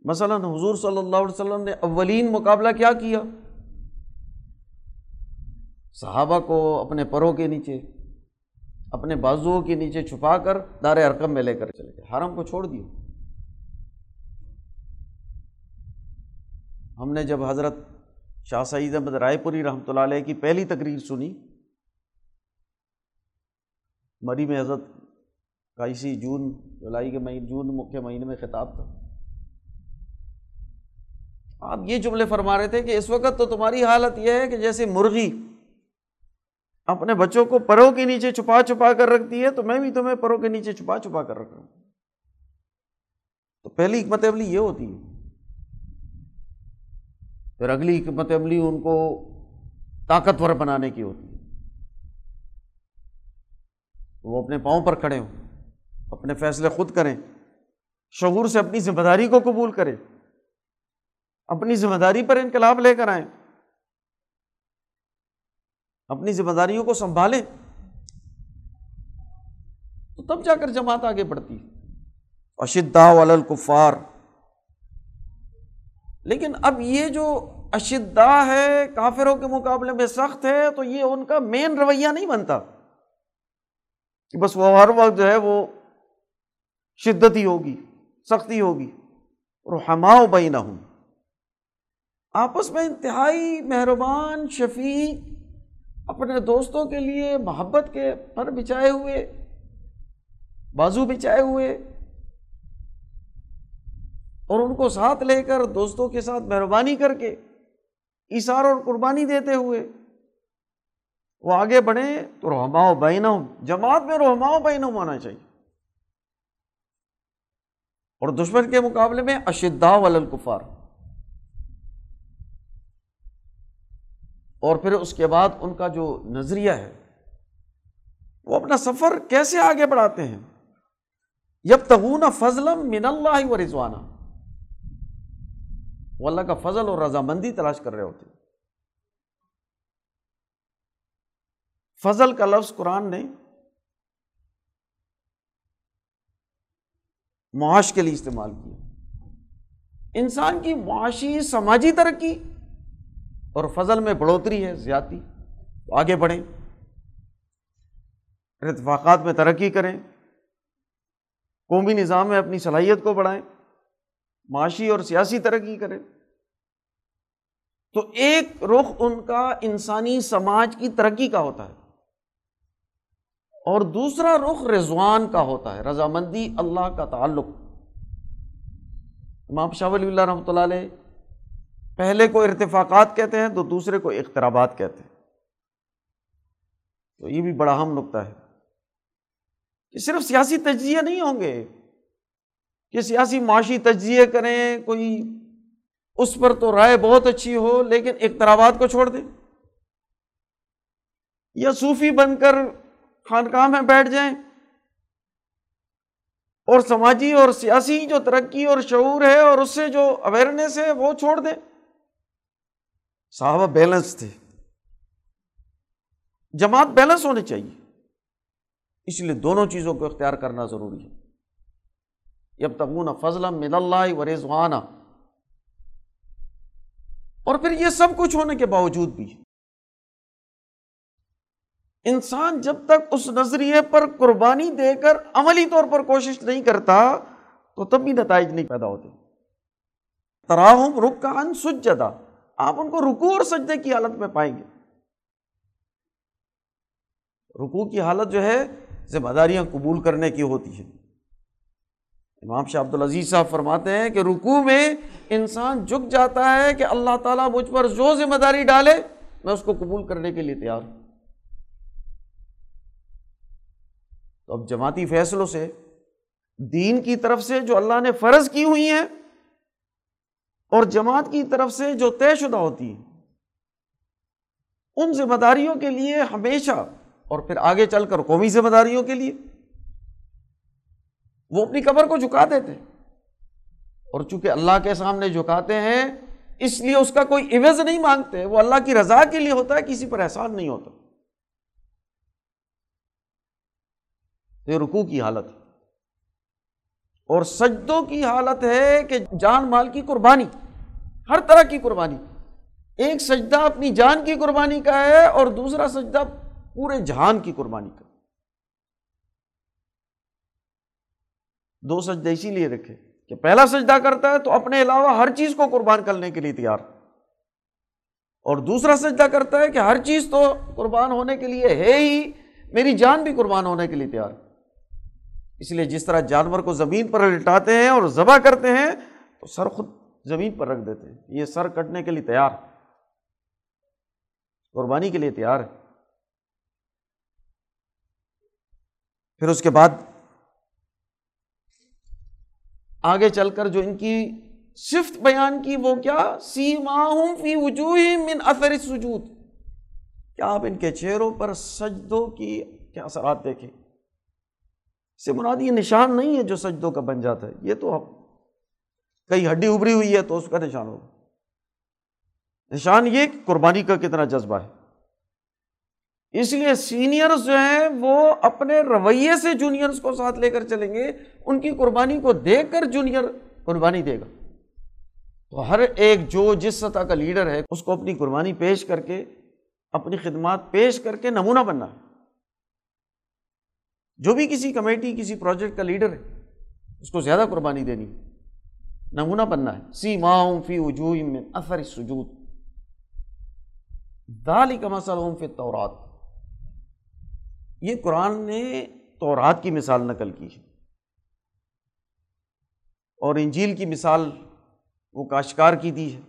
مثلاً حضور صلی اللہ علیہ وسلم نے اولین مقابلہ کیا کیا؟ صحابہ کو اپنے پروں کے نیچے، اپنے بازوؤں کے نیچے چھپا کر دار ارکم میں لے کر چلے گئے۔ حرم کو چھوڑ دیا۔ ہم نے جب حضرت شاہ سعید احمد رائے پوری رحمۃ اللہ علیہ کی پہلی تقریر سنی، مری میں حضرت کا اسی جون، جولائی کے مہینے جون کے مہینے میں خطاب تھا۔ آپ یہ جملے فرما رہے تھے کہ اس وقت تو تمہاری حالت یہ ہے کہ جیسے مرغی اپنے بچوں کو پرو کے نیچے چھپا چھپا کر رکھتی ہے، تو میں بھی تمہیں پرو کے نیچے چھپا چھپا کر رکھ رہا ہوں۔ تو پہلی حکمت عملی یہ ہوتی ہے۔ پھر اگلی حکمت عملی ان کو طاقتور بنانے کی ہوتی ہے۔ وہ اپنے پاؤں پر کھڑے ہوں، اپنے فیصلے خود کریں، شعور سے اپنی ذمہ داری کو قبول کریں، اپنی ذمہ داری پر انقلاب لے کر آئیں، اپنی ذمہ داریوں کو سنبھالیں۔ تو تب جا کر جماعت آگے بڑھتی اشدا والکفار لیکن اب یہ جو اشدا ہے، کافروں کے مقابلے میں سخت ہے، تو یہ ان کا مین رویہ نہیں بنتا۔ کہ بس وہ ہر وقت جو ہے وہ شدت ہی ہوگی سختی ہوگی۔ اور ہماؤ بئی نہ ہوں آپس میں انتہائی مہربان شفیق اپنے دوستوں کے لیے محبت کے پر بچھائے ہوئے، بازو بچھائے ہوئے، اور ان کو ساتھ لے کر دوستوں کے ساتھ مہربانی کر کے اشار اور قربانی دیتے ہوئے۔ وہ آگے بڑھے تو رحماؤ بین جماعت میں رحماؤ بین ہونا چاہیے۔ اور دشمن کے مقابلے میں اشدا ولکفار اور پھر اس کے بعد ان کا جو نظریہ ہے، وہ اپنا سفر کیسے آگے بڑھاتے ہیں؟ جب تغون فضلم من اللہ و رضوانہ وہ اللہ کا فضل اور رضامندی تلاش کر رہے ہوتے فضل کا لفظ قرآن نے معاش کے لیے استعمال کیا۔ انسان کی معاشی، سماجی ترقی اور فضل میں بڑھوتری ہے، زیادتی۔ تو آگے بڑھیں۔ اتفاقات میں ترقی کریں۔ قومی نظام میں اپنی صلاحیت کو بڑھائیں۔ معاشی اور سیاسی ترقی کریں تو ایک رخ ان کا انسانی سماج کی ترقی کا ہوتا ہے۔ اور دوسرا رخ رضوان کا ہوتا ہے، رضامندی اللہ کا تعلق۔ امام شاہ ولی اللہ رحمۃ اللہ علیہ پہلے کو ارتفاقات کہتے ہیں، تو دوسرے کو اخترابات کہتے ہیں۔ تو یہ بھی بڑا اہم نقطہ ہے کہ صرف سیاسی تجزیے نہیں ہوں گے کہ سیاسی معاشی تجزیے کریں، کوئی اس پر تو رائے بہت اچھی ہو، لیکن اخترابات کو چھوڑ دیں۔ یا صوفی بن کر خانقاہ میں بیٹھ جائیں۔ اور سماجی اور سیاسی جو ترقی اور شعور ہے اور اس سے جو اویئرنیس ہے، وہ چھوڑ دیں۔ صحابہ بیلنس تھے۔ جماعت بیلنس ہونی چاہیے۔ اس لیے دونوں چیزوں کو اختیار کرنا ضروری ہے۔ جب تبون فضل من اللہ و رضوانہ اور پھر یہ سب کچھ ہونے کے باوجود بھی انسان جب تک اس نظریے پر قربانی دے کر عملی طور پر کوشش نہیں کرتا، تو تب بھی نتائج نہیں پیدا ہوتے۔ تراہم رک کا ان سجدہ۔ آپ ان کو رکو اور سجدے کی حالت میں پائیں گے۔ رکو کی حالت جو ہے، ذمہ داریاں قبول کرنے کی ہوتی ہے امام شاہ عبد العزیز صاحب فرماتے ہیں کہ رکو میں انسان جھک جاتا ہے کہ اللہ تعالیٰ مجھ پر جو ذمہ داری ڈالے، میں اس کو قبول کرنے کے لیے تیار ہوں۔ تو اب جماعتی فیصلوں سے، دین کی طرف سے جو اللہ نے فرض کی ہوئی ہیں، اور جماعت کی طرف سے جو طے شدہ ہوتی ہیں، ان ذمہ داریوں کے لیے ہمیشہ اور پھر آگے چل کر قومی ذمہ داریوں کے لیے وہ اپنی قبر کو جھکا دیتے اور چونکہ اللہ کے سامنے جھکاتے ہیں، اس لیے اس کا کوئی عوض نہیں مانگتے۔ وہ اللہ کی رضا کے لیے ہوتا ہے، کسی پر احسان نہیں ہوتا۔ یہ رکو کی حالت ہے۔ اور سجدوں کی حالت ہے کہ جان مال کی قربانی، ہر طرح کی قربانی۔ ایک سجدہ اپنی جان کی قربانی کا ہے اور دوسرا سجدہ پورے جہان کی قربانی کا۔ دو سجدے اسی لیے رکھے کہ پہلا سجدہ کرتا ہے تو اپنے علاوہ ہر چیز کو قربان کرنے کے لیے تیار۔ اور دوسرا سجدہ کرتا ہے کہ ہر چیز تو قربان ہونے کے لیے ہے ہی، میری جان بھی قربان ہونے کے لیے تیار۔ اس لیے جس طرح جانور کو زمین پر لٹاتے ہیں اور ذبح کرتے ہیں، تو سر خود زمین پر رکھ دیتے ہیں۔ یہ سر کٹنے کے لیے تیار۔ قربانی کے لیے تیار۔ ہے پھر اس کے بعد آگے چل کر جو ان کی صفت بیان کی وہ کیا؟ سی فی وجوہ من اثر سجود کیا آپ ان کے چہروں پر سجدوں کی کیا اثرات دیکھیں؟ سے مراد یہ نشان نہیں ہے جو سجدوں کا بن جاتا ہے، یہ تو اب کئی ہڈی ابری ہوئی ہے تو اس کا نشان ہوگا۔ نشان یہ قربانی کا کتنا جذبہ ہے۔ اس لیے سینئرز جو ہیں وہ اپنے رویے سے جونیئرس کو ساتھ لے کر چلیں گے، ان کی قربانی کو دیکھ کر جونیئر قربانی دے گا۔ تو ہر ایک جو جس سطح کا لیڈر ہے، اس کو اپنی قربانی پیش کر کے، اپنی خدمات پیش کر کے نمونہ بننا۔ ہے جو بھی کسی کمیٹی، کسی پروجیکٹ کا لیڈر ہے، اس کو زیادہ قربانی دینی۔ نمونہ بننا ہے۔ سی ماؤں فی وجوہ میں اثر سجود دال کا مسئلہ فی تورات یہ قرآن نے تورات کی مثال نقل کی ہے۔ اور انجیل کی مثال وہ کاشکار کی دی ہے۔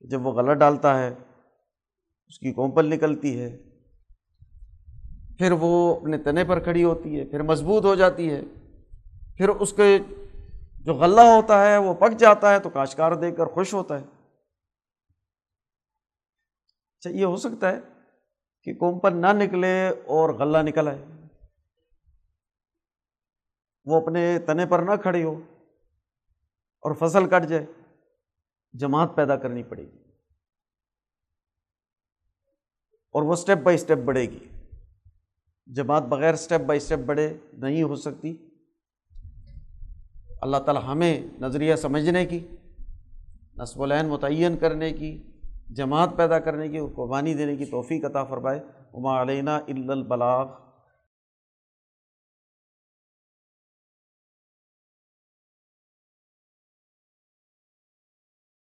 جب وہ غلط ڈالتا ہے، اس کی کومپل نکلتی ہے۔ پھر وہ اپنے تنے پر کھڑی ہوتی ہے، پھر مضبوط ہو جاتی ہے۔ پھر اس کے جو غلہ ہوتا ہے، وہ پک جاتا ہے تو کاشکار دیکھ کر خوش ہوتا ہے۔ اچھا یہ ہو سکتا ہے کہ کومپل نہ نکلے اور غلہ نکل آئے۔ وہ اپنے تنے پر نہ کھڑی ہو اور فصل کٹ جائے، جماعت پیدا کرنی پڑے گی۔ اور وہ اسٹیپ بائی اسٹیپ بڑھے گی۔ جماعت بغیر اسٹیپ بائی اسٹیپ بڑھے نہیں ہو سکتی۔ اللہ تعالیٰ ہمیں نظریہ سمجھنے کی، نصب العین متعین کرنے کی جماعت پیدا کرنے کی قربانی دینے کی توفیق عطا فرمائے۔ عما علینہ البلاغ۔